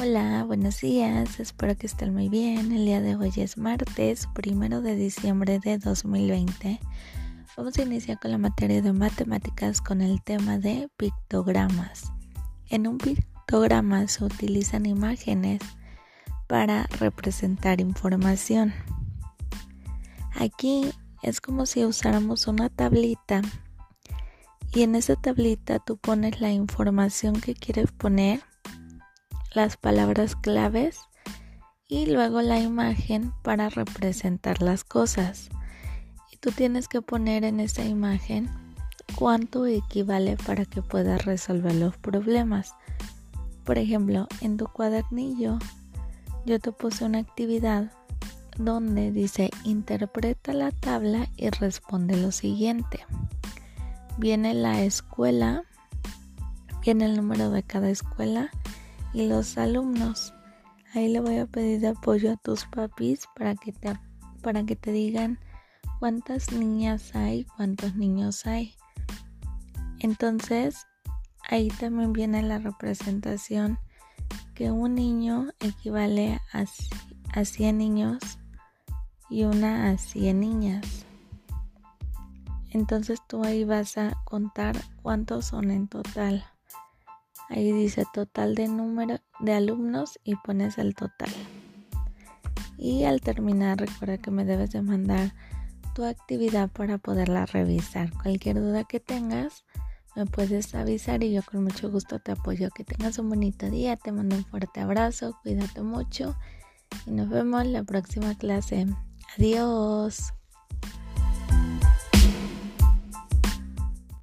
Hola, buenos días, espero que estén muy bien. El día de hoy es martes, primero de diciembre de 2020. Vamos a iniciar con la materia de matemáticas con el tema de pictogramas. En un pictograma se utilizan imágenes para representar información. Aquí es como si usáramos una tablita y en esa tablita tú pones la información que quieres poner las palabras claves y luego la imagen para representar las cosas. Y tú tienes que poner en esa imagen cuánto equivale para que puedas resolver los problemas. Por ejemplo, en tu cuadernillo yo te puse una actividad donde dice interpreta la tabla y responde lo siguiente. Viene la escuela, viene el número de cada escuela y los alumnos. Ahí le voy a pedir apoyo a tus papis para que te, para que te digan cuántas niñas hay, cuántos niños hay. Entonces, ahí también viene la representación que un niño equivale a, a 100 niños y una a 100 niñas. Entonces tú ahí vas a contar cuántos son en total. Ahí dice total de número de alumnos y pones el total. Y al terminar recuerda que me debes de mandar tu actividad para poderla revisar. Cualquier duda que tengas me puedes avisar y yo con mucho gusto te apoyo. Que tengas un bonito día, te mando un fuerte abrazo, cuídate mucho y nos vemos en la próxima clase. Adiós.